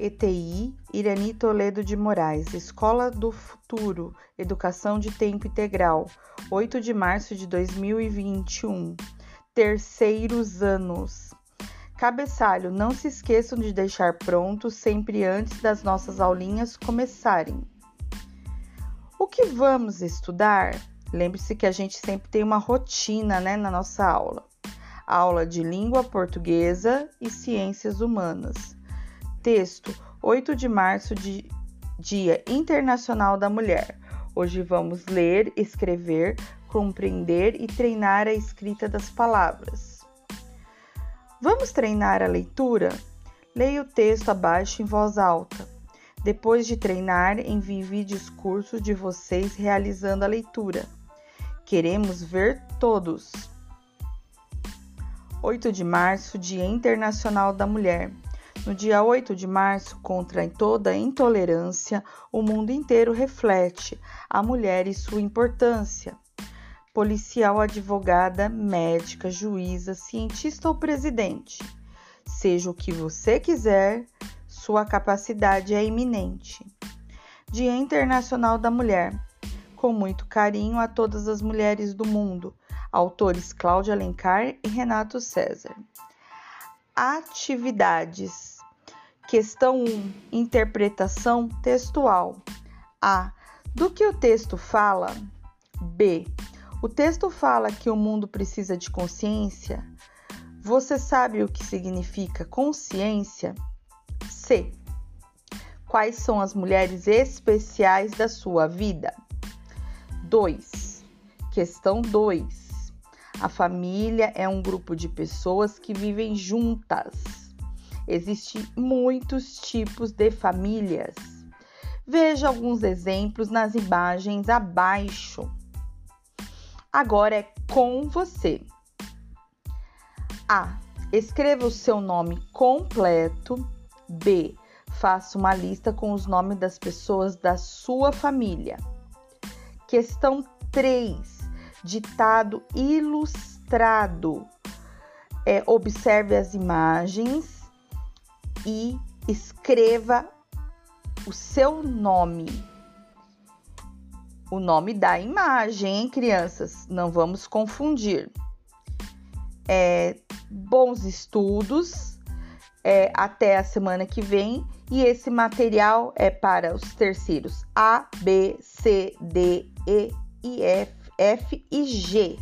ETI, Irani Toledo de Moraes, Escola do Futuro, Educação de Tempo Integral, 8 de março de 2021. Terceiros anos. Cabeçalho, não se esqueçam de deixar pronto sempre antes das nossas aulinhas começarem. O que vamos estudar? Lembre-se que a gente sempre tem uma rotina né, na nossa aula. Aula de língua portuguesa e ciências humanas. Texto 8 de março de Dia Internacional da Mulher. Hoje vamos ler, escrever, compreender e treinar a escrita das palavras. Vamos treinar a leitura? Leia o texto abaixo em voz alta. Depois de treinar, envie vídeos cursos de vocês realizando a leitura. Queremos ver todos. 8 de março, Dia Internacional da Mulher. No dia 8 de março, contra toda intolerância, o mundo inteiro reflete a mulher e sua importância. Policial, advogada, médica, juíza, cientista ou presidente. Seja o que você quiser, sua capacidade é iminente. Dia Internacional da Mulher com muito carinho a todas as mulheres do mundo. Autores Cláudia Alencar e Renato César. Atividades. Questão 1. Interpretação textual. A. Do que o texto fala? B. O texto fala que o mundo precisa de consciência? Você sabe o que significa consciência? C. Quais são as mulheres especiais da sua vida? 2. Questão 2. A família é um grupo de pessoas que vivem juntas. Existem muitos tipos de famílias. Veja alguns exemplos nas imagens abaixo. Agora é com você. A. Escreva o seu nome completo. B. Faça uma lista com os nomes das pessoas da sua família. Questão 3. Ditado ilustrado. É, observe as imagens e escreva o seu nome. O nome da imagem, hein, crianças? Não vamos confundir. É, bons estudos. É, até a semana que vem e esse material é para os terceiros A, B, C, D, E, F, F e G.